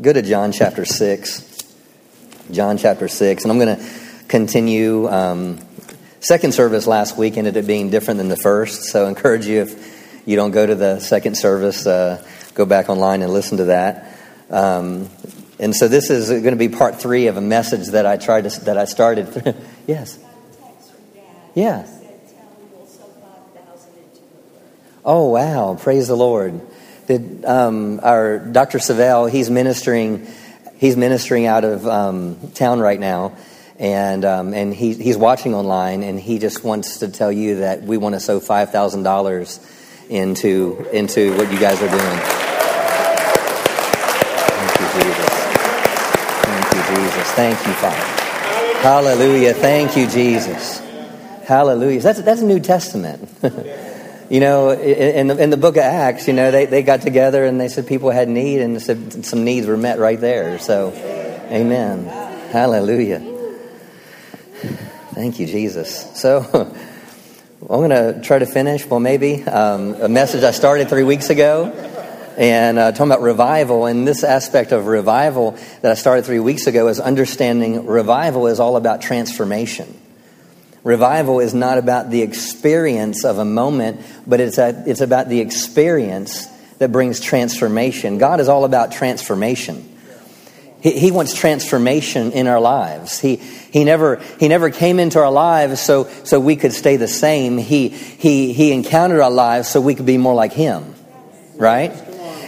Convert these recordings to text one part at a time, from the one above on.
go to John chapter 6. John chapter 6. And I'm going to continue. Um, second service last week ended up being different than the first. So I encourage you, if you don't go to the second service, uh, go back online and listen to that. Um, and so this is going to be part three of a message that I tried to, that I started. yes. Yeah. Oh wow! Praise the Lord. Um, our Dr. Savelle? He's ministering. He's ministering out of um, town right now, and um, and he, he's watching online, and he just wants to tell you that we want to sow five thousand dollars into into what you guys are doing. Thank you, Jesus. Thank you, Jesus. Thank you, Father. Hallelujah. Thank you, Jesus. Hallelujah. That's that's New Testament. You know, in the, in the book of Acts, you know, they, they got together and they said people had need and said some needs were met right there. So, amen. Hallelujah. Thank you, Jesus. So, I'm going to try to finish, well, maybe, um, a message I started three weeks ago and uh, talking about revival. And this aspect of revival that I started three weeks ago is understanding revival is all about transformation. Revival is not about the experience of a moment, but it's, a, it's about the experience that brings transformation. God is all about transformation. He, he wants transformation in our lives. He, he, never, he never came into our lives so, so we could stay the same. He, he, he encountered our lives so we could be more like Him, right?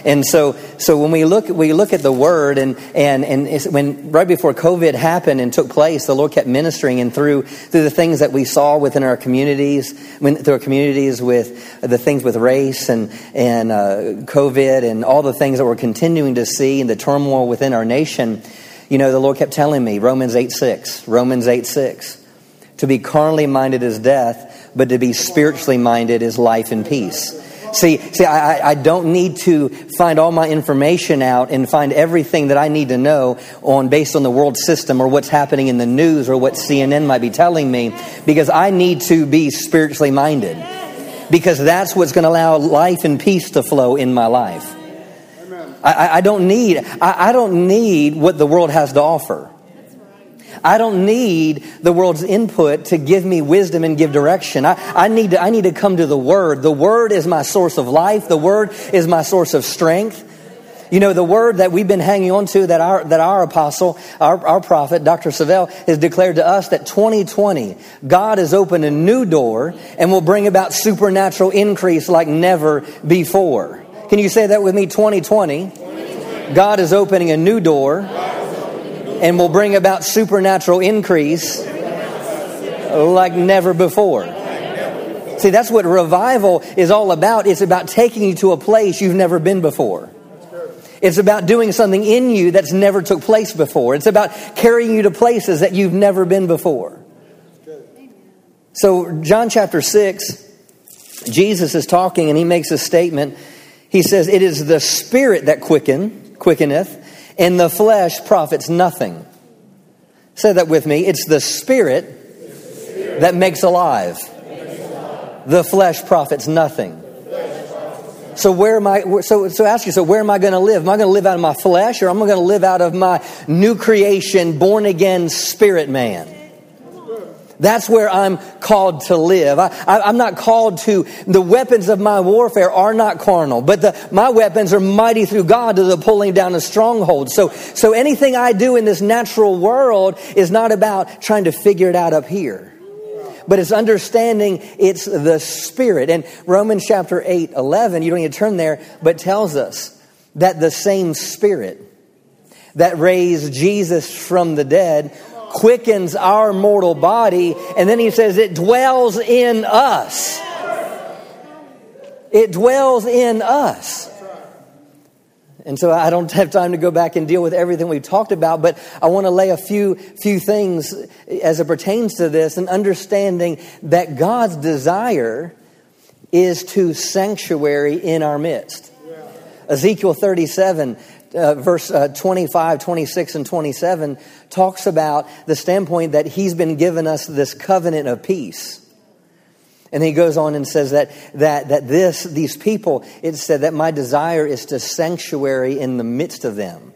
And so, so when we look, we look at the word and, and, and when right before COVID happened and took place, the Lord kept ministering and through, through the things that we saw within our communities, when, through our communities with the things with race and, and uh, COVID and all the things that we're continuing to see and the turmoil within our nation, you know, the Lord kept telling me, Romans 8 6, Romans 8 6. To be carnally minded is death, but to be spiritually minded is life and peace. See, see, I, I don't need to find all my information out and find everything that I need to know on based on the world system or what's happening in the news or what CNN might be telling me, because I need to be spiritually minded. Because that's what's going to allow life and peace to flow in my life. I, I don't need I, I don't need what the world has to offer. I don't need the world's input to give me wisdom and give direction. I, I, need to, I need to come to the Word. The Word is my source of life. The Word is my source of strength. You know, the word that we've been hanging on to that our, that our apostle, our, our prophet, Dr. Savelle, has declared to us that 2020, God has opened a new door and will bring about supernatural increase like never before. Can you say that with me? 2020, 2020. God is opening a new door and will bring about supernatural increase like never before. See, that's what revival is all about. It's about taking you to a place you've never been before. It's about doing something in you that's never took place before. It's about carrying you to places that you've never been before. So, John chapter 6, Jesus is talking and he makes a statement. He says, It is the spirit that quicken, quickeneth, in the flesh profits nothing. Say that with me. It's the spirit, that makes alive. The flesh profits nothing. So where am I? So so ask yourself, where am I going to live? Am I going to live out of my flesh, or am I going to live out of my new creation, born again spirit man? That's where I'm called to live. I, am not called to, the weapons of my warfare are not carnal, but the, my weapons are mighty through God to the pulling down of strongholds. So, so anything I do in this natural world is not about trying to figure it out up here. But it's understanding it's the Spirit. And Romans chapter 8, 11, you don't need to turn there, but tells us that the same Spirit that raised Jesus from the dead quickens our mortal body. And then he says it dwells in us. It dwells in us. And so I don't have time to go back and deal with everything we've talked about, but I want to lay a few, few things as it pertains to this and understanding that God's desire is to sanctuary in our midst. Ezekiel 37 uh, verse uh, 25, 26, and 27 talks about the standpoint that he's been given us this covenant of peace. And he goes on and says that, that, that this, these people, it said that my desire is to sanctuary in the midst of them.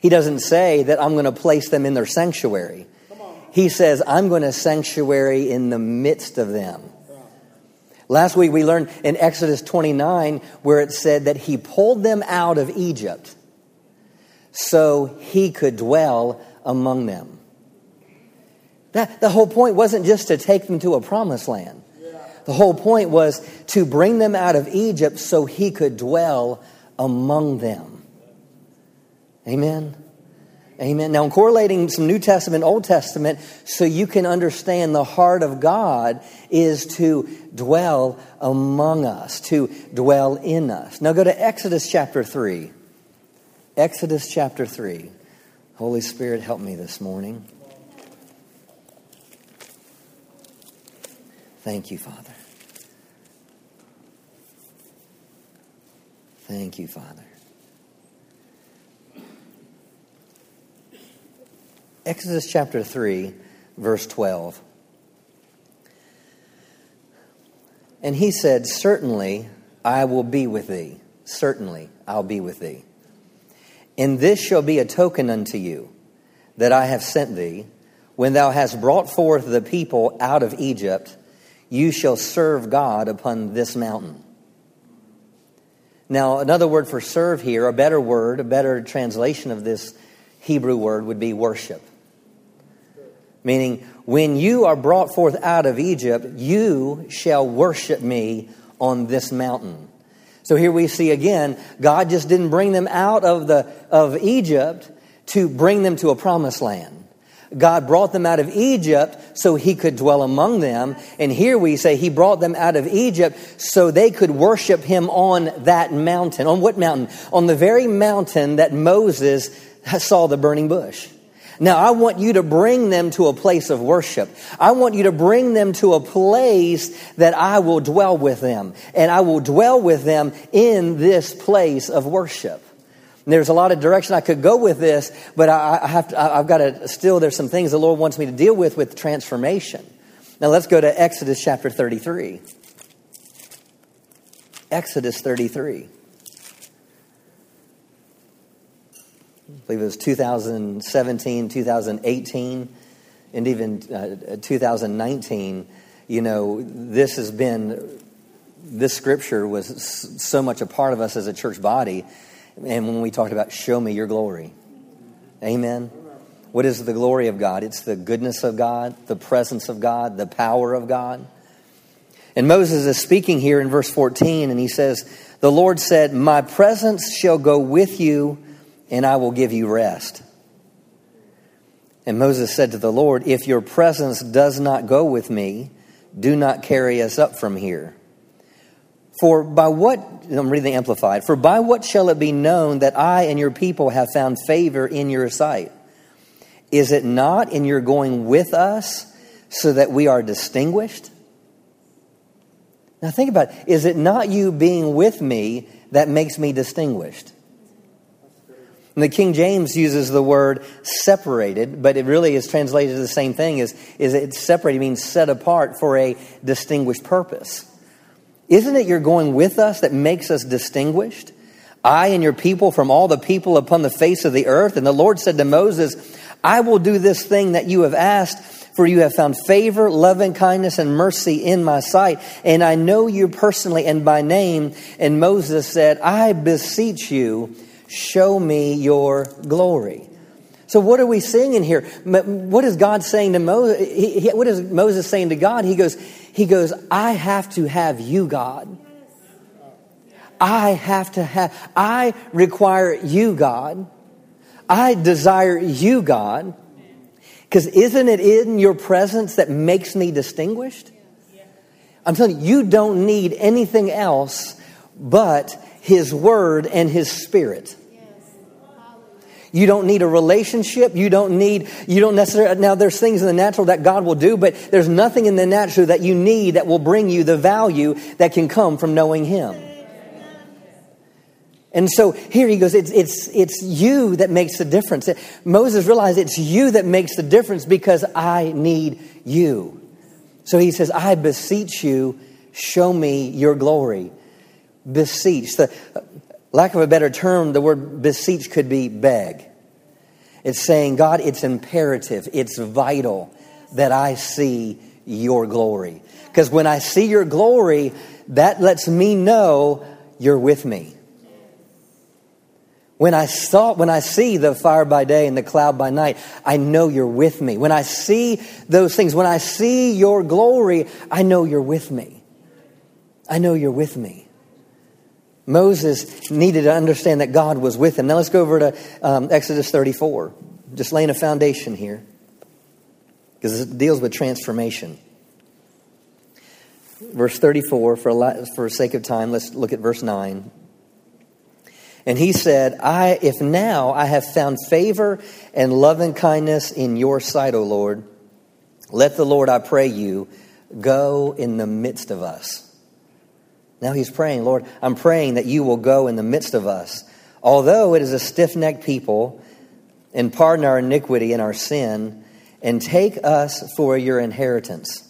He doesn't say that I'm going to place them in their sanctuary. He says, I'm going to sanctuary in the midst of them. Last week we learned in Exodus 29 where it said that he pulled them out of Egypt so he could dwell among them. That, the whole point wasn't just to take them to a promised land. The whole point was to bring them out of Egypt so he could dwell among them. Amen. Amen. Now, I'm correlating some New Testament, Old Testament, so you can understand the heart of God is to dwell among us, to dwell in us. Now, go to Exodus chapter 3. Exodus chapter 3. Holy Spirit, help me this morning. Thank you, Father. Thank you, Father. Exodus chapter 3, verse 12. And he said, Certainly I will be with thee. Certainly I'll be with thee. And this shall be a token unto you that I have sent thee. When thou hast brought forth the people out of Egypt, you shall serve God upon this mountain. Now, another word for serve here, a better word, a better translation of this Hebrew word would be worship. Meaning, when you are brought forth out of Egypt, you shall worship me on this mountain. So here we see again, God just didn't bring them out of, the, of Egypt to bring them to a promised land. God brought them out of Egypt so he could dwell among them. And here we say he brought them out of Egypt so they could worship him on that mountain. On what mountain? On the very mountain that Moses saw the burning bush. Now, I want you to bring them to a place of worship. I want you to bring them to a place that I will dwell with them. And I will dwell with them in this place of worship. And there's a lot of direction I could go with this, but I, I have to, I've got to still, there's some things the Lord wants me to deal with with transformation. Now let's go to Exodus chapter 33. Exodus 33. Believe it was 2017, 2018, and even uh, 2019. You know, this has been, this scripture was so much a part of us as a church body. And when we talked about show me your glory, amen. What is the glory of God? It's the goodness of God, the presence of God, the power of God. And Moses is speaking here in verse 14, and he says, The Lord said, My presence shall go with you and I will give you rest. And Moses said to the Lord, If your presence does not go with me, do not carry us up from here. For by what, I'm reading the Amplified, for by what shall it be known that I and your people have found favor in your sight? Is it not in your going with us so that we are distinguished? Now think about it. Is it not you being with me that makes me distinguished? And the King James uses the word separated, but it really is translated the same thing is, is it's separated, means set apart for a distinguished purpose. Isn't it your going with us that makes us distinguished? I and your people from all the people upon the face of the earth. And the Lord said to Moses, I will do this thing that you have asked, for you have found favor, loving kindness, and mercy in my sight. And I know you personally and by name. And Moses said, I beseech you, Show me your glory. So, what are we seeing in here? What is God saying to Moses? What is Moses saying to God? He goes, he goes, I have to have you, God. I have to have, I require you, God. I desire you, God. Because isn't it in your presence that makes me distinguished? I'm telling you, you don't need anything else but His Word and His Spirit. You don't need a relationship. You don't need, you don't necessarily, now there's things in the natural that God will do, but there's nothing in the natural that you need that will bring you the value that can come from knowing Him. And so here he goes, it's, it's, it's you that makes the difference. Moses realized it's you that makes the difference because I need you. So he says, I beseech you, show me your glory. Beseech. The, lack of a better term, the word beseech could be beg. It's saying, God, it's imperative, it's vital that I see your glory. Because when I see your glory, that lets me know you're with me. When I saw, when I see the fire by day and the cloud by night, I know you're with me. When I see those things, when I see your glory, I know you're with me. I know you're with me. Moses needed to understand that God was with him. Now let's go over to um, Exodus 34. Just laying a foundation here because it deals with transformation. Verse 34, for, a, for sake of time, let's look at verse 9. And he said, I, if now I have found favor and love and kindness in your sight, O Lord, let the Lord, I pray you, go in the midst of us. Now he's praying, Lord, I'm praying that you will go in the midst of us. Although it is a stiff necked people, and pardon our iniquity and our sin, and take us for your inheritance.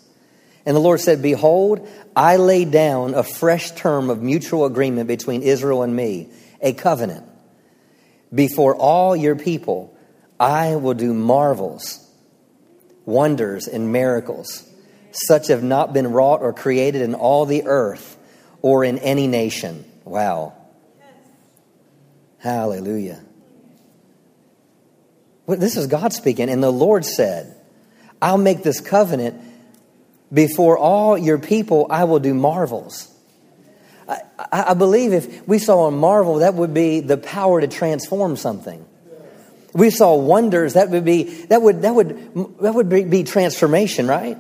And the Lord said, Behold, I lay down a fresh term of mutual agreement between Israel and me a covenant. Before all your people, I will do marvels, wonders, and miracles, such have not been wrought or created in all the earth or in any nation. Wow. Hallelujah. Well, this is God speaking, and the Lord said, I'll make this covenant before all your people, I will do marvels. I, I believe if we saw a marvel, that would be the power to transform something. We saw wonders, that would be that would that would that would be, be transformation, right?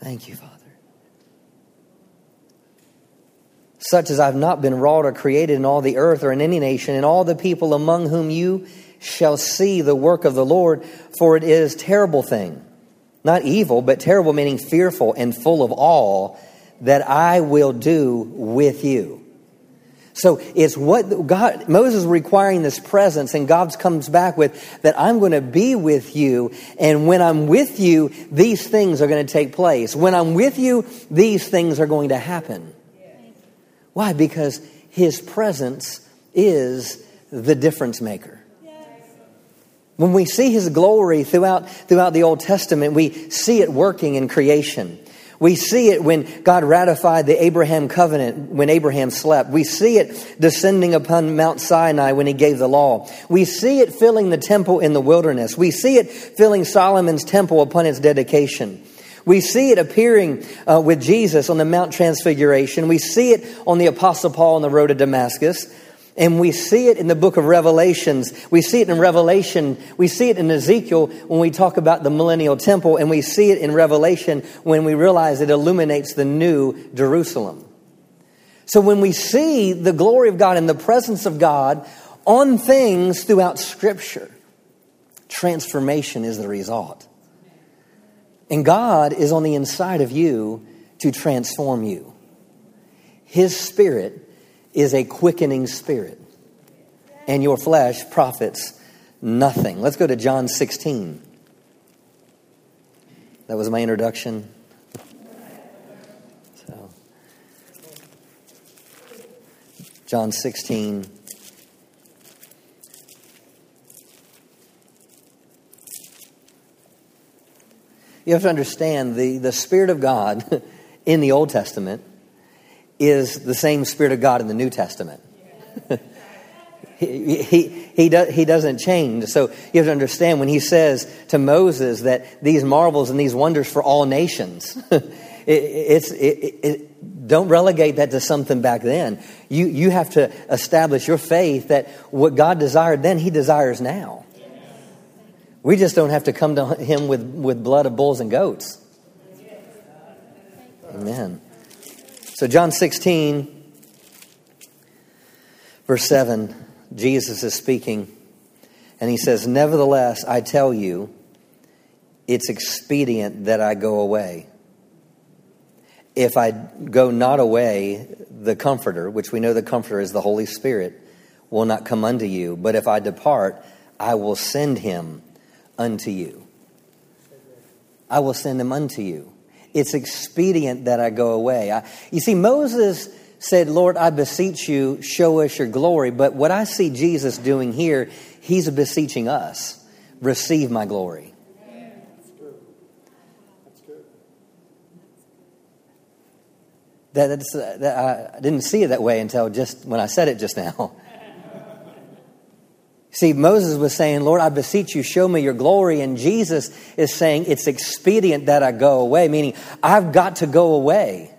Thank you, Father. Such as I've not been wrought or created in all the earth or in any nation, and all the people among whom you shall see the work of the Lord, for it is terrible thing. Not evil, but terrible, meaning fearful and full of awe that I will do with you. So it's what God, Moses requiring this presence, and God comes back with that I'm going to be with you, and when I'm with you, these things are going to take place. When I'm with you, these things are going to happen. Why? Because his presence is the difference maker. When we see his glory throughout, throughout the Old Testament, we see it working in creation. We see it when God ratified the Abraham covenant when Abraham slept. We see it descending upon Mount Sinai when he gave the law. We see it filling the temple in the wilderness. We see it filling Solomon's temple upon its dedication. We see it appearing uh, with Jesus on the Mount Transfiguration. We see it on the Apostle Paul on the road to Damascus. And we see it in the book of Revelations. We see it in Revelation. We see it in Ezekiel when we talk about the millennial temple. And we see it in Revelation when we realize it illuminates the new Jerusalem. So when we see the glory of God and the presence of God on things throughout Scripture, transformation is the result. And God is on the inside of you to transform you. His Spirit is a quickening spirit, and your flesh profits nothing. Let's go to John 16. That was my introduction. So, John 16. You have to understand the, the Spirit of God in the Old Testament is the same Spirit of God in the New Testament. he, he, he, do, he doesn't change. So you have to understand when he says to Moses that these marvels and these wonders for all nations, it, it's, it, it, don't relegate that to something back then. You, you have to establish your faith that what God desired then, he desires now. We just don't have to come to him with, with blood of bulls and goats. Amen. So, John 16, verse 7, Jesus is speaking, and he says, Nevertheless, I tell you, it's expedient that I go away. If I go not away, the Comforter, which we know the Comforter is the Holy Spirit, will not come unto you. But if I depart, I will send him unto you. I will send him unto you it's expedient that I go away. I, you see, Moses said, Lord, I beseech you, show us your glory. But what I see Jesus doing here, he's beseeching us receive my glory. That, that's, that, I didn't see it that way until just when I said it just now. See, Moses was saying, Lord, I beseech you, show me your glory. And Jesus is saying, it's expedient that I go away, meaning I've got to go away.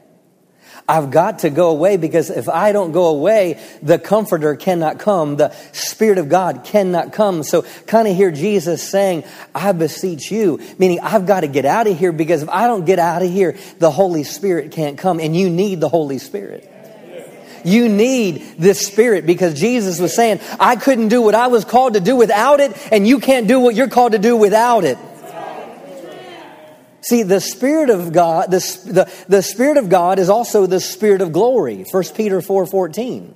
I've got to go away because if I don't go away, the Comforter cannot come. The Spirit of God cannot come. So kind of hear Jesus saying, I beseech you, meaning I've got to get out of here because if I don't get out of here, the Holy Spirit can't come. And you need the Holy Spirit. You need this Spirit because Jesus was saying, I couldn't do what I was called to do without it, and you can't do what you're called to do without it. See, the Spirit of God, the, the, the Spirit of God is also the Spirit of glory. 1 Peter 4 14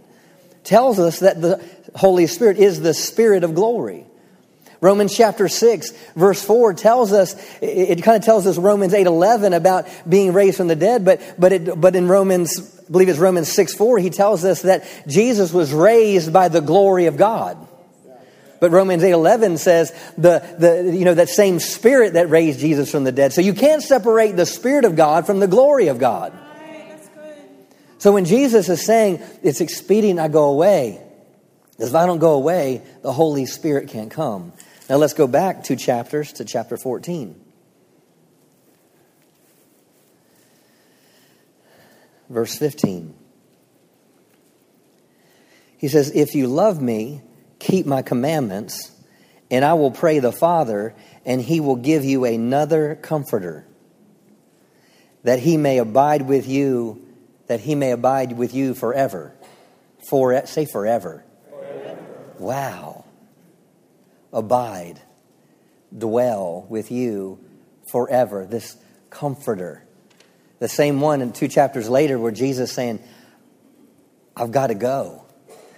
tells us that the Holy Spirit is the Spirit of glory. Romans chapter 6 verse 4 tells us, it, it kind of tells us Romans 8 11 about being raised from the dead, but, but, it, but in Romans, believe it's Romans 6 4, he tells us that Jesus was raised by the glory of God. But Romans 8:11 says the, the you know that same spirit that raised Jesus from the dead. So you can't separate the spirit of God from the glory of God. So when Jesus is saying it's expedient I go away, if I don't go away, the Holy Spirit can't come. Now let's go back two chapters to chapter 14. Verse 15. He says, If you love me, keep my commandments, and I will pray the Father, and he will give you another comforter, that he may abide with you, that he may abide with you forever. For say forever. forever. Wow. Abide, dwell with you forever. This comforter. The same one in two chapters later where Jesus saying, I've got to go.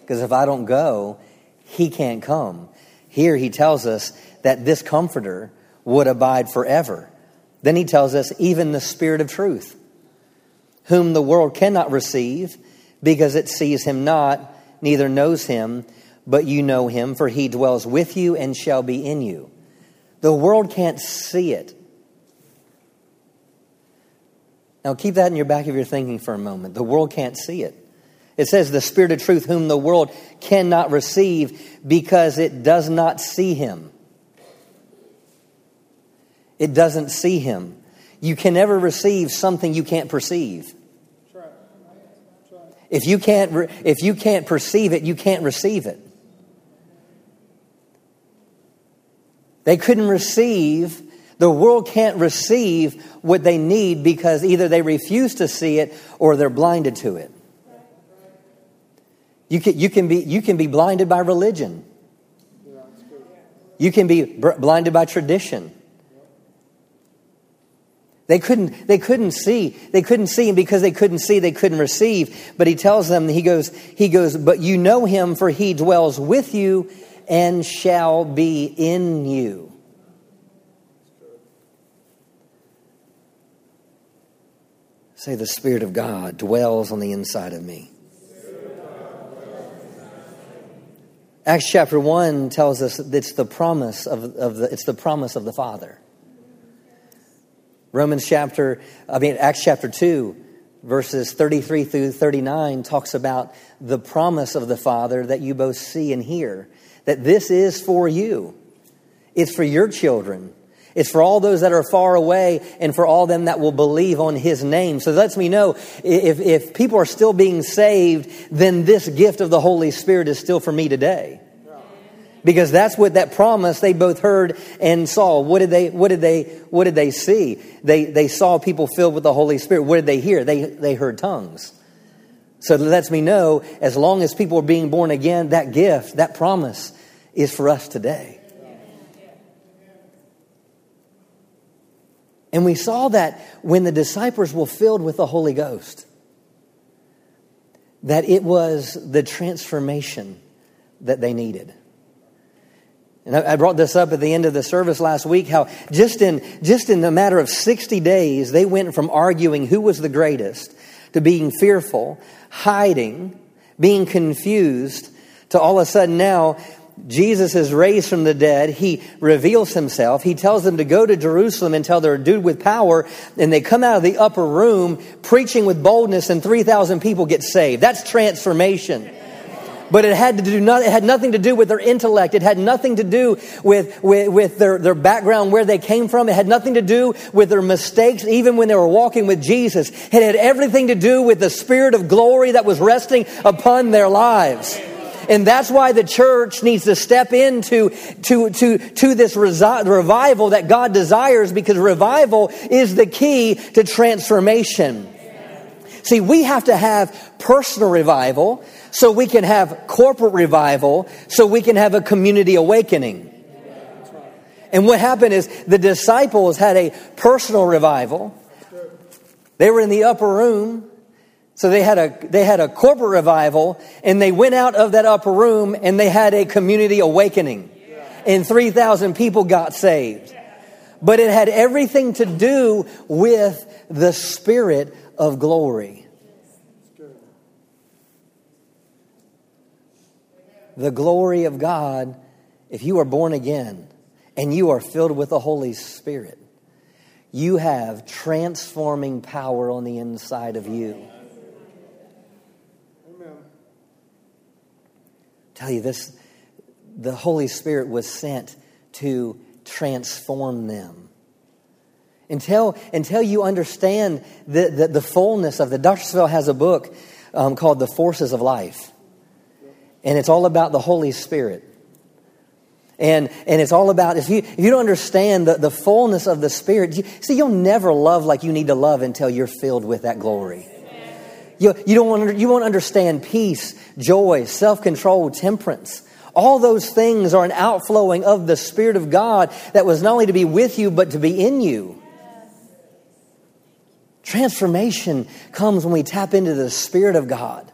Because if I don't go, he can't come. Here he tells us that this comforter would abide forever. Then he tells us, even the Spirit of truth, whom the world cannot receive because it sees him not, neither knows him, but you know him, for he dwells with you and shall be in you. The world can't see it. Now keep that in your back of your thinking for a moment. The world can't see it. It says, the Spirit of truth, whom the world cannot receive because it does not see him. It doesn't see him. You can never receive something you can't perceive. If you can't, if you can't perceive it, you can't receive it. They couldn't receive, the world can't receive what they need because either they refuse to see it or they're blinded to it. You can, you can, be, you can be blinded by religion. You can be blinded by tradition. They couldn't, they couldn't see. They couldn't see him because they couldn't see, they couldn't receive. But he tells them, he goes, he goes, but you know him for he dwells with you and shall be in you. Say, the Spirit of God dwells on the inside of me. Acts chapter 1 tells us it's the promise of, of the, it's the promise of the Father. Romans chapter, I mean, Acts chapter 2, verses 33 through 39 talks about the promise of the Father that you both see and hear. That this is for you. It's for your children. It's for all those that are far away and for all them that will believe on his name. So that lets me know if, if people are still being saved, then this gift of the Holy Spirit is still for me today. Because that's what that promise they both heard and saw. What did they, what did they, what did they see? They, they saw people filled with the Holy Spirit. What did they hear? They, they heard tongues. So it lets me know as long as people are being born again, that gift, that promise is for us today. And we saw that when the disciples were filled with the Holy Ghost, that it was the transformation that they needed. And I brought this up at the end of the service last week how just in, just in a matter of 60 days, they went from arguing who was the greatest to being fearful, hiding, being confused, to all of a sudden now Jesus is raised from the dead. He reveals himself. He tells them to go to Jerusalem until they're endued with power. And they come out of the upper room preaching with boldness, and 3,000 people get saved. That's transformation. But it had to do not, it had nothing to do with their intellect. It had nothing to do with, with, with their, their background, where they came from. It had nothing to do with their mistakes, even when they were walking with Jesus. It had everything to do with the spirit of glory that was resting upon their lives. And that's why the church needs to step into to, to, to this resi- revival that God desires because revival is the key to transformation. See, we have to have personal revival so we can have corporate revival so we can have a community awakening. And what happened is the disciples had a personal revival. They were in the upper room so they had a, they had a corporate revival and they went out of that upper room and they had a community awakening. And 3,000 people got saved. But it had everything to do with the spirit of glory. The glory of God, if you are born again and you are filled with the Holy Spirit, you have transforming power on the inside of you. Tell you this the Holy Spirit was sent to transform them. Until, until you understand the, the, the fullness of the, Dr. Savelle has a book um, called The Forces of Life. And it's all about the Holy Spirit. And, and it's all about, if you, if you don't understand the, the fullness of the Spirit, you, see, you'll never love like you need to love until you're filled with that glory. You, you, don't want, you won't understand peace, joy, self control, temperance. All those things are an outflowing of the Spirit of God that was not only to be with you, but to be in you. Transformation comes when we tap into the Spirit of God.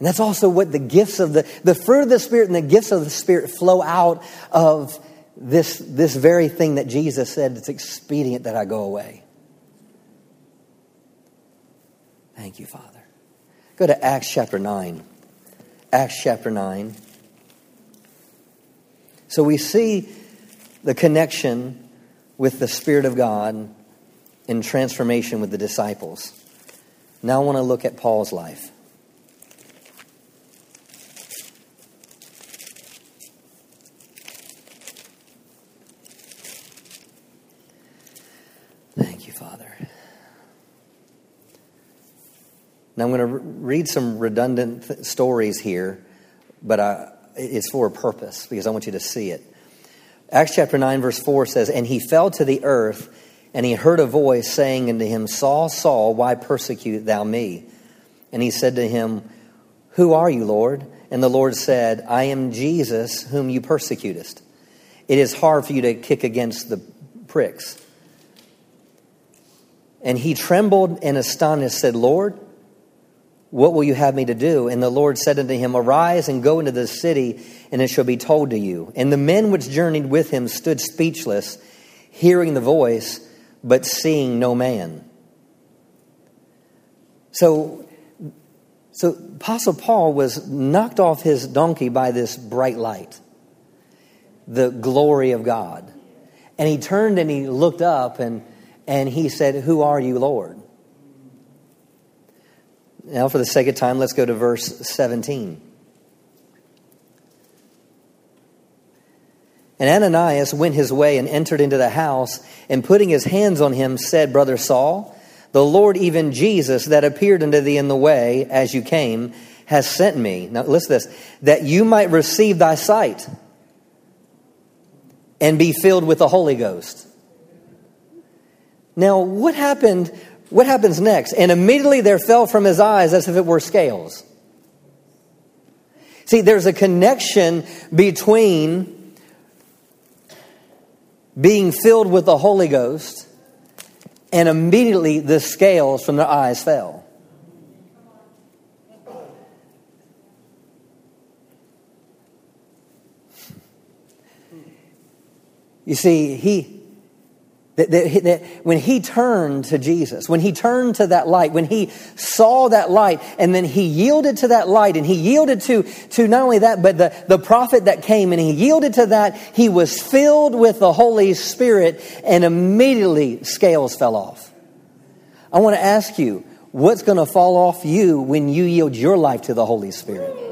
And that's also what the gifts of the, the fruit of the Spirit and the gifts of the Spirit flow out of this, this very thing that Jesus said it's expedient that I go away. Thank you, Father. Go to Acts chapter 9. Acts chapter 9. So we see the connection with the Spirit of God in transformation with the disciples. Now I want to look at Paul's life. Now, I'm going to read some redundant th- stories here, but I, it's for a purpose because I want you to see it. Acts chapter 9, verse 4 says, And he fell to the earth, and he heard a voice saying unto him, Saul, Saul, why persecute thou me? And he said to him, Who are you, Lord? And the Lord said, I am Jesus, whom you persecutest. It is hard for you to kick against the pricks. And he trembled and astonished, said, Lord, what will you have me to do? And the Lord said unto him, Arise and go into the city, and it shall be told to you. And the men which journeyed with him stood speechless, hearing the voice, but seeing no man. So, so Apostle Paul was knocked off his donkey by this bright light, the glory of God. And he turned and he looked up and, and he said, Who are you, Lord? Now, for the sake of time, let's go to verse 17. And Ananias went his way and entered into the house, and putting his hands on him, said, Brother Saul, the Lord, even Jesus, that appeared unto thee in the way as you came, has sent me. Now, listen to this that you might receive thy sight and be filled with the Holy Ghost. Now, what happened what happens next? And immediately there fell from his eyes as if it were scales. See, there's a connection between being filled with the Holy Ghost and immediately the scales from their eyes fell. You see, he That, that, that, when he turned to Jesus, when he turned to that light, when he saw that light, and then he yielded to that light, and he yielded to, to not only that, but the, the prophet that came, and he yielded to that, he was filled with the Holy Spirit, and immediately scales fell off. I want to ask you, what's going to fall off you when you yield your life to the Holy Spirit?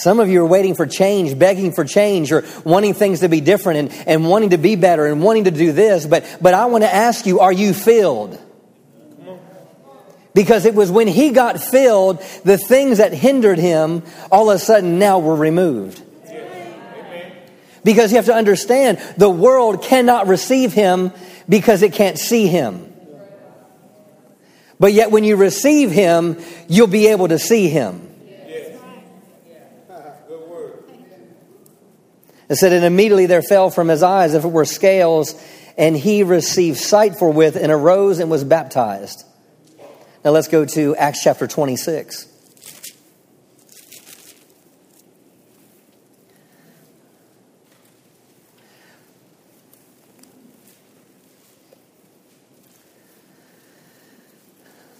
Some of you are waiting for change, begging for change, or wanting things to be different and, and wanting to be better and wanting to do this. But, but I want to ask you, are you filled? Because it was when he got filled, the things that hindered him all of a sudden now were removed. Because you have to understand, the world cannot receive him because it can't see him. But yet, when you receive him, you'll be able to see him. It said, and immediately there fell from his eyes, if it were scales, and he received sight forthwith and arose and was baptized. Now let's go to Acts chapter 26.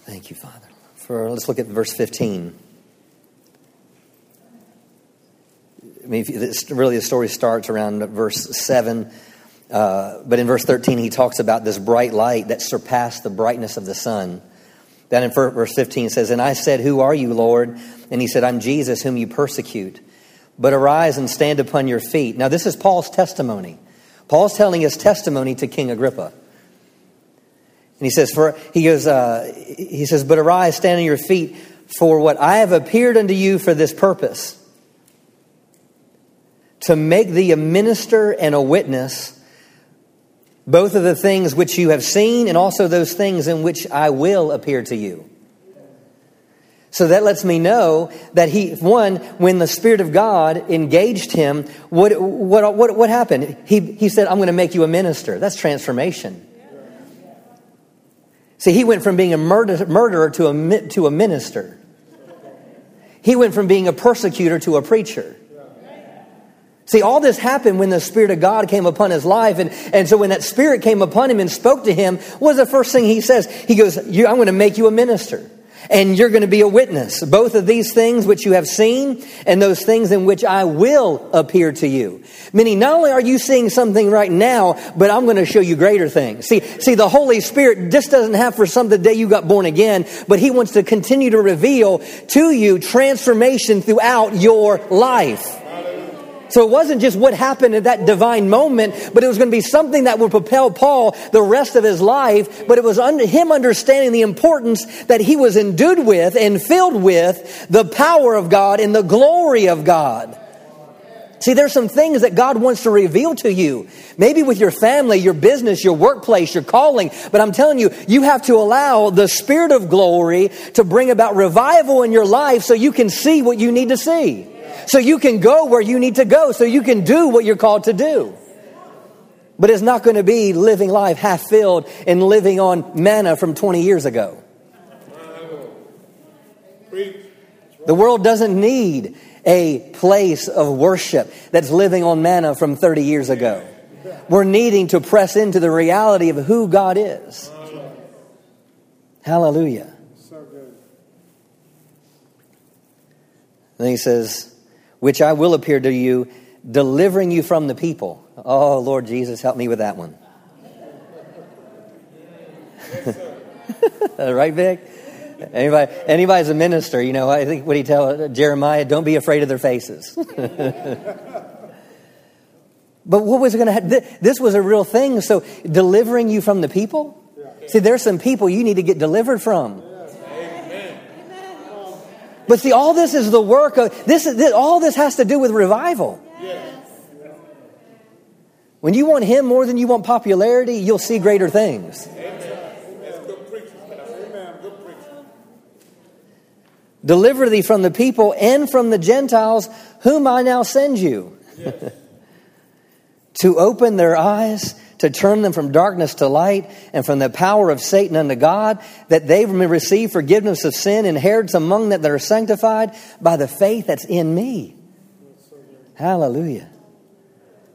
Thank you, Father. For let's look at verse 15. I mean, really, the story starts around verse 7. Uh, but in verse 13, he talks about this bright light that surpassed the brightness of the sun. Then in verse 15 it says, And I said, Who are you, Lord? And he said, I'm Jesus, whom you persecute. But arise and stand upon your feet. Now, this is Paul's testimony. Paul's telling his testimony to King Agrippa. And he says, for, he goes, uh, he says, but arise, stand on your feet, for what I have appeared unto you for this purpose to make thee a minister and a witness, both of the things which you have seen and also those things in which I will appear to you. So that lets me know that he, one, when the Spirit of God engaged him, what, what, what, what happened? He, he said, I'm going to make you a minister. That's transformation. See, he went from being a murder, murderer to a, to a minister. He went from being a persecutor to a preacher. See, all this happened when the Spirit of God came upon his life. And, and so when that Spirit came upon him and spoke to him, what was the first thing he says? He goes, I'm going to make you a minister. And you're going to be a witness. Both of these things which you have seen and those things in which I will appear to you. Meaning, not only are you seeing something right now, but I'm going to show you greater things. See, see, the Holy Spirit just doesn't have for some the day you got born again, but He wants to continue to reveal to you transformation throughout your life. So it wasn't just what happened at that divine moment, but it was going to be something that would propel Paul the rest of his life. But it was under him understanding the importance that he was endued with and filled with the power of God and the glory of God. See, there's some things that God wants to reveal to you. Maybe with your family, your business, your workplace, your calling. But I'm telling you, you have to allow the Spirit of glory to bring about revival in your life so you can see what you need to see so you can go where you need to go, so you can do what you're called to do. But it's not going to be living life half filled and living on manna from 20 years ago. The world doesn't need a place of worship that's living on manna from 30 years ago. We're needing to press into the reality of who God is. Hallelujah. Then he says, which I will appear to you, delivering you from the people. Oh, Lord Jesus, help me with that one. right, Vic? Anybody, anybody's a minister, you know, I think what he tell Jeremiah, don't be afraid of their faces. but what was going to happen? This was a real thing. So delivering you from the people? See, there's some people you need to get delivered from. But see, all this is the work of this. Is, this all this has to do with revival. Yes. When you want Him more than you want popularity, you'll see greater things. Deliver thee from the people and from the Gentiles, whom I now send you, yes. to open their eyes to turn them from darkness to light and from the power of Satan unto God, that they may receive forgiveness of sin, inheritance among them that are sanctified by the faith that's in me. Hallelujah.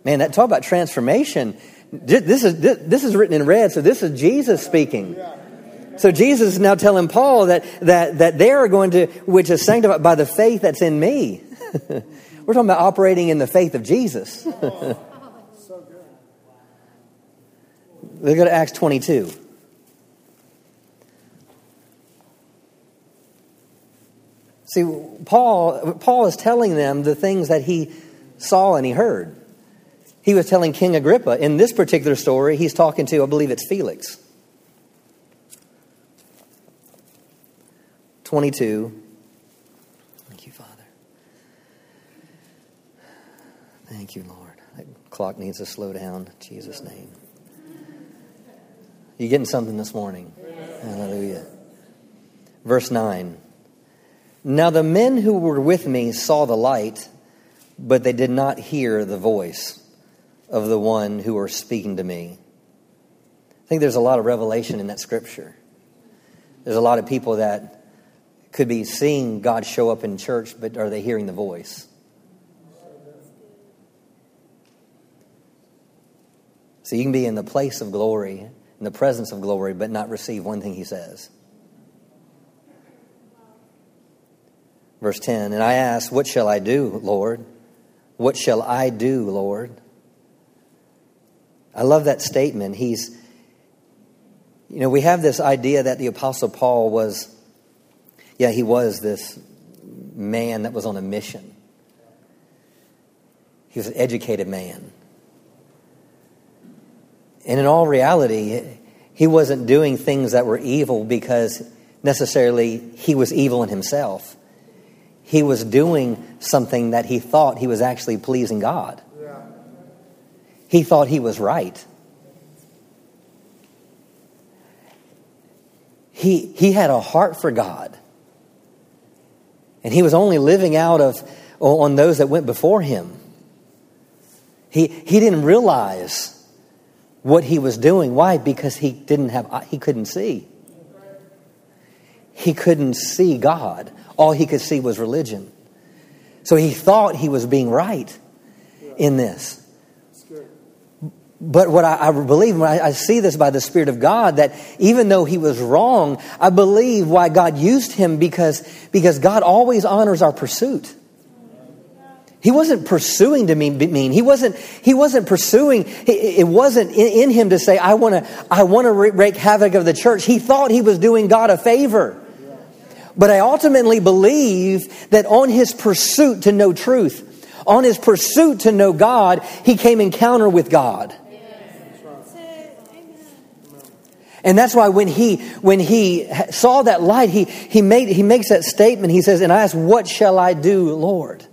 Man, that talk about transformation. This is, this is written in red, so this is Jesus speaking. So Jesus is now telling Paul that, that, that they are going to, which is sanctified by the faith that's in me. We're talking about operating in the faith of Jesus. Look to Acts 22. See, Paul, Paul is telling them the things that he saw and he heard. He was telling King Agrippa. In this particular story, he's talking to, I believe it's Felix. 22. Thank you, Father. Thank you, Lord. That clock needs to slow down. In Jesus' name. You getting something this morning? Hallelujah. Verse 9. Now the men who were with me saw the light, but they did not hear the voice of the one who was speaking to me. I think there's a lot of revelation in that scripture. There's a lot of people that could be seeing God show up in church, but are they hearing the voice? So you can be in the place of glory, in the presence of glory, but not receive one thing he says. Verse 10 And I asked, What shall I do, Lord? What shall I do, Lord? I love that statement. He's, you know, we have this idea that the Apostle Paul was, yeah, he was this man that was on a mission. He was an educated man. And in all reality, he wasn't doing things that were evil because necessarily he was evil in himself he was doing something that he thought he was actually pleasing God. He thought he was right. He, he had a heart for God. And he was only living out of on those that went before him. He, he didn't realize what he was doing. Why? Because he didn't have uh, he couldn't see. He couldn't see God. All he could see was religion. So he thought he was being right in this. But what I, I believe, when I, I, see this by the Spirit of God, that even though he was wrong, I believe why God used him because, because God always honors our pursuit. He wasn't pursuing to mean, mean. He wasn't, he wasn't pursuing, it wasn't in, him to say, I want to, I want to wreak havoc of the church. He thought he was doing God a favor. But I ultimately believe that on his pursuit to know truth, on his pursuit to know God, he came encounter with God. And that's why when he when he saw that light, he he made he makes that statement. He says, "And I asked, what shall I do, Lord?"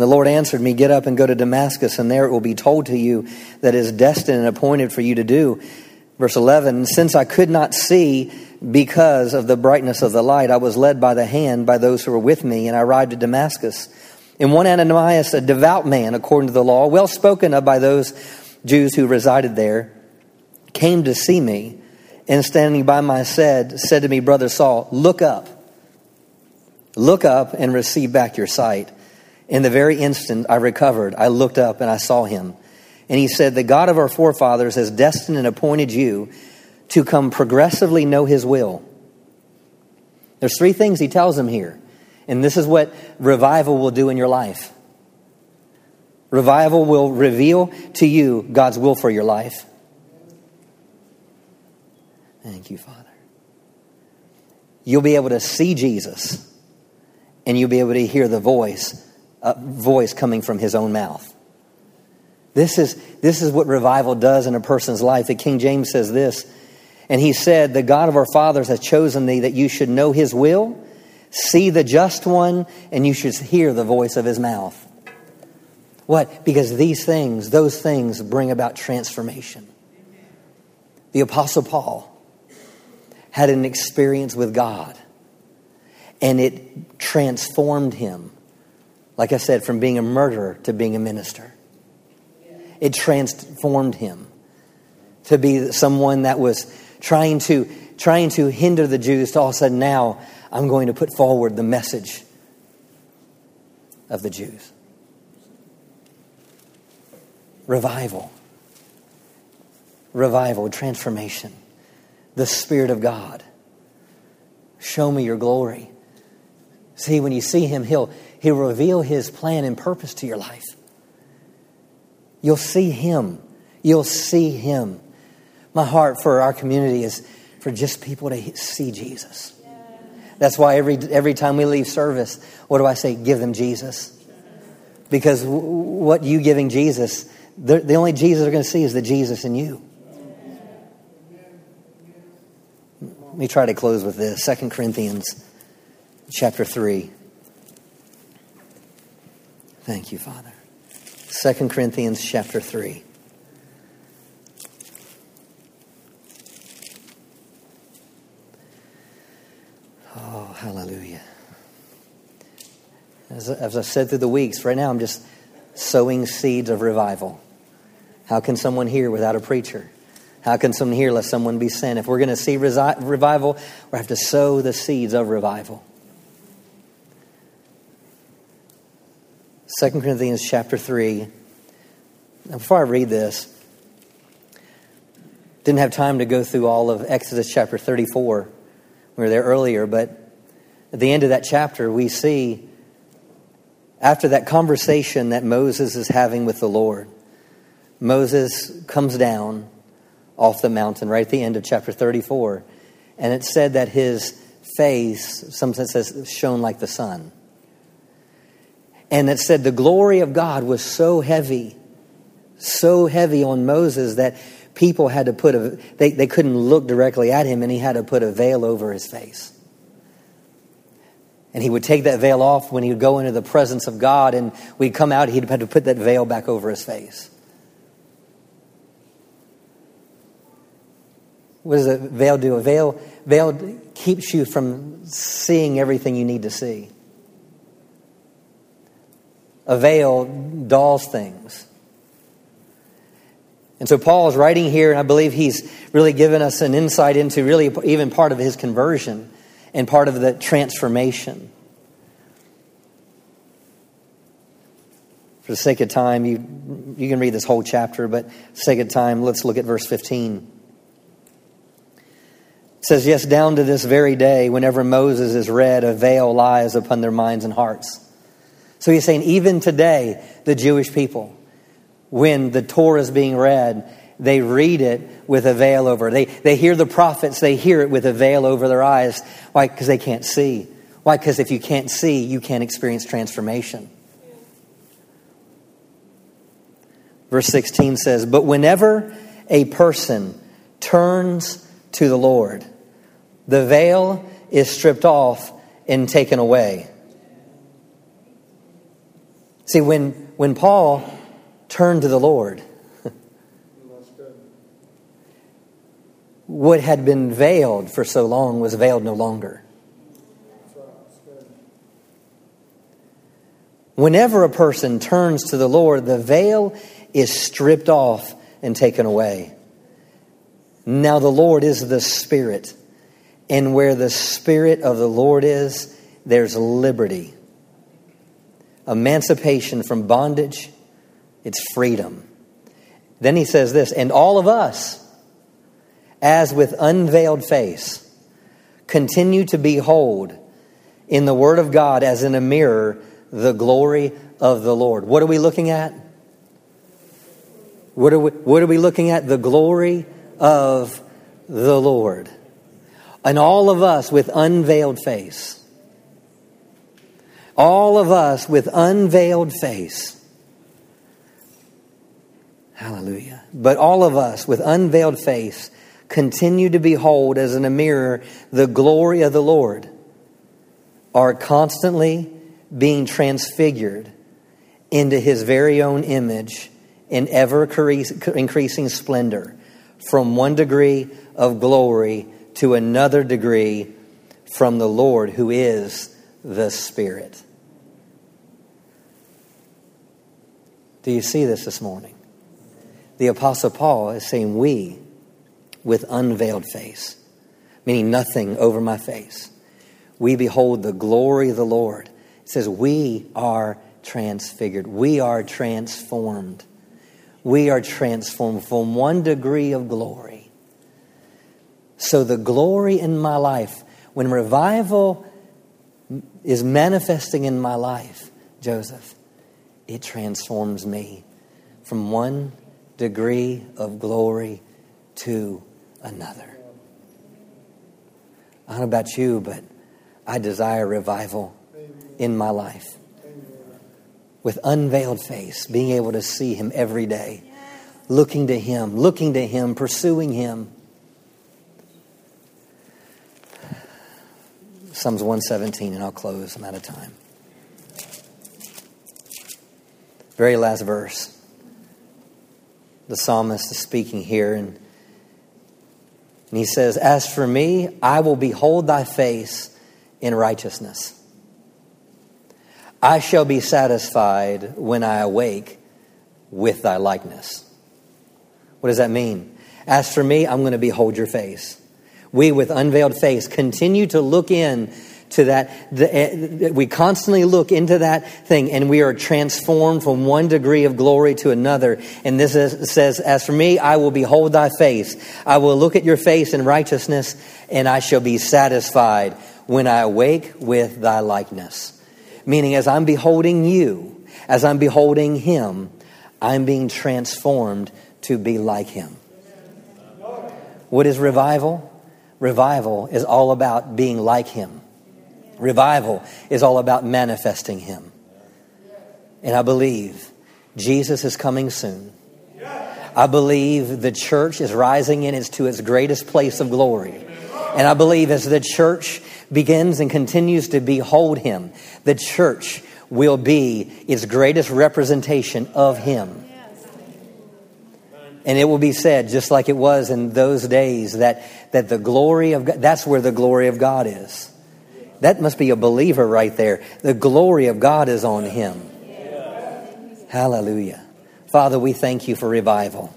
The Lord answered me, Get up and go to Damascus, and there it will be told to you that is destined and appointed for you to do. Verse 11 Since I could not see because of the brightness of the light, I was led by the hand by those who were with me, and I arrived at Damascus. And one Ananias, a devout man according to the law, well spoken of by those Jews who resided there, came to see me, and standing by my said, said to me, Brother Saul, look up. Look up and receive back your sight. In the very instant I recovered, I looked up and I saw him and he said, The God of our forefathers has destined and appointed you to come progressively know his will. There's three things he tells him here. And this is what revival will do in your life. Revival will reveal to you God's will for your life. Thank you, Father. You'll be able to see Jesus, and you'll be able to hear the voice, a voice coming from his own mouth. This is, this is what revival does in a person's life. The King James says this, and he said, The God of our fathers has chosen thee that you should know his will, see the just one, and you should hear the voice of his mouth. What? Because these things, those things bring about transformation. The Apostle Paul had an experience with God, and it transformed him, like I said, from being a murderer to being a minister it transformed him to be someone that was trying to trying to hinder the Jews to all of a sudden now I'm going to put forward the message of the Jews. Revival. Revival, transformation. The Spirit of God. Show me your glory. See, when you see Him, He'll, he'll reveal His plan and purpose to your life. You'll see Him. You'll see Him. My heart for our community is for just people to see Jesus. That's why every, every time we leave service, what do I say? Give them Jesus. Because what you giving Jesus, the, the only Jesus they're going to see is the Jesus in you. Let me try to close with this. 2 Corinthians chapter 3. Thank you, Father. 2 Corinthians chapter 3. Oh, hallelujah. As, as I've said through the weeks, right now I'm just sowing seeds of revival. How can someone hear without a preacher? How can someone hear lest someone be sent? If we're going to see resi- revival, we have to sow the seeds of revival. 2 Corinthians chapter 3. Now, before I read this, didn't have time to go through all of Exodus chapter 34. We were there earlier, but at the end of that chapter, we see after that conversation that Moses is having with the Lord, Moses comes down off the mountain right at the end of chapter 34, and it said that his face, some says, shone like the sun. And it said the glory of God was so heavy, so heavy on Moses that people had to put a, they, they couldn't look directly at him and he had to put a veil over his face. And he would take that veil off when he would go into the presence of God and we'd come out, he'd have to put that veil back over his face. What does a veil do? A veil, veil keeps you from seeing everything you need to see a veil dulls things. And so Paul is writing here, and I believe he's really given us an insight into really even part of his conversion and part of the transformation. For the sake of time, you, you can read this whole chapter, but sake of time, let's look at verse 15. It says, Yes, down to this very day, whenever Moses is read, a veil lies upon their minds and hearts. So he's saying, even today, the Jewish people, when the Torah is being read, they read it with a veil over. They, they hear the prophets, they hear it with a veil over their eyes. Why? Because they can't see. Why? Because if you can't see, you can't experience transformation. Verse 16 says, But whenever a person turns to the Lord, the veil is stripped off and taken away. See, when, when Paul turned to the Lord, what had been veiled for so long was veiled no longer. Whenever a person turns to the Lord, the veil is stripped off and taken away. Now, the Lord is the Spirit, and where the Spirit of the Lord is, there's liberty emancipation from bondage, it's freedom. Then he says this, and all of us, as with unveiled face, continue to behold in the Word of God as in a mirror the glory of the Lord. What are we looking at? What are we, what are we looking at? The glory of the Lord. And all of us with unveiled face all of us with unveiled face. Hallelujah. But all of us with unveiled face continue to behold as in a mirror the glory of the Lord, are constantly being transfigured into his very own image in ever increasing splendor from one degree of glory to another degree from the Lord who is the Spirit. Do you see this this morning? The Apostle Paul is saying, We, with unveiled face, meaning nothing over my face, we behold the glory of the Lord. It says, We are transfigured. We are transformed. We are transformed from one degree of glory. So, the glory in my life, when revival is manifesting in my life, Joseph, it transforms me from one degree of glory to another. I don't know about you, but I desire revival in my life. With unveiled face, being able to see Him every day, looking to Him, looking to Him, pursuing Him. Psalms 117, and I'll close. I'm out of time. Very last verse. The psalmist is speaking here, and, and he says, As for me, I will behold thy face in righteousness. I shall be satisfied when I awake with thy likeness. What does that mean? As for me, I'm going to behold your face. We, with unveiled face, continue to look in to that. The, eh, we constantly look into that thing and we are transformed from one degree of glory to another. And this is, says, As for me, I will behold thy face. I will look at your face in righteousness and I shall be satisfied when I awake with thy likeness. Meaning, as I'm beholding you, as I'm beholding him, I'm being transformed to be like him. What is revival? Revival is all about being like him. Revival is all about manifesting him. And I believe Jesus is coming soon. I believe the church is rising in its to its greatest place of glory. And I believe as the church begins and continues to behold him, the church will be its greatest representation of him. And it will be said, just like it was in those days, that, that the glory of God, that's where the glory of God is. That must be a believer right there. The glory of God is on him. Hallelujah. Father, we thank you for revival.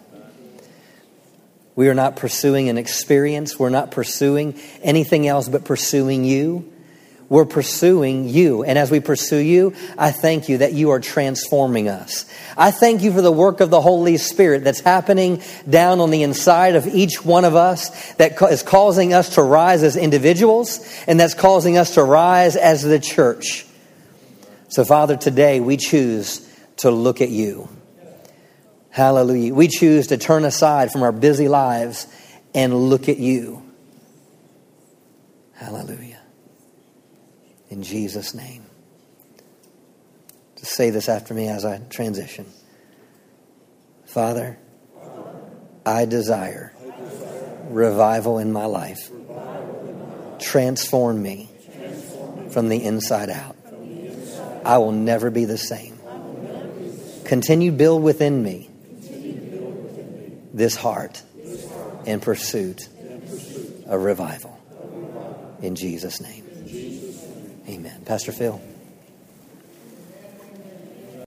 We are not pursuing an experience. We're not pursuing anything else but pursuing you. We're pursuing you. And as we pursue you, I thank you that you are transforming us. I thank you for the work of the Holy Spirit that's happening down on the inside of each one of us that is causing us to rise as individuals and that's causing us to rise as the church. So, Father, today we choose to look at you. Hallelujah. We choose to turn aside from our busy lives and look at you. Hallelujah. In Jesus' name. Just say this after me as I transition. Father, I desire revival in my life. Transform me from the inside out. I will never be the same. Continue build within me this heart in pursuit of revival. In Jesus' name. Amen. Pastor Phil.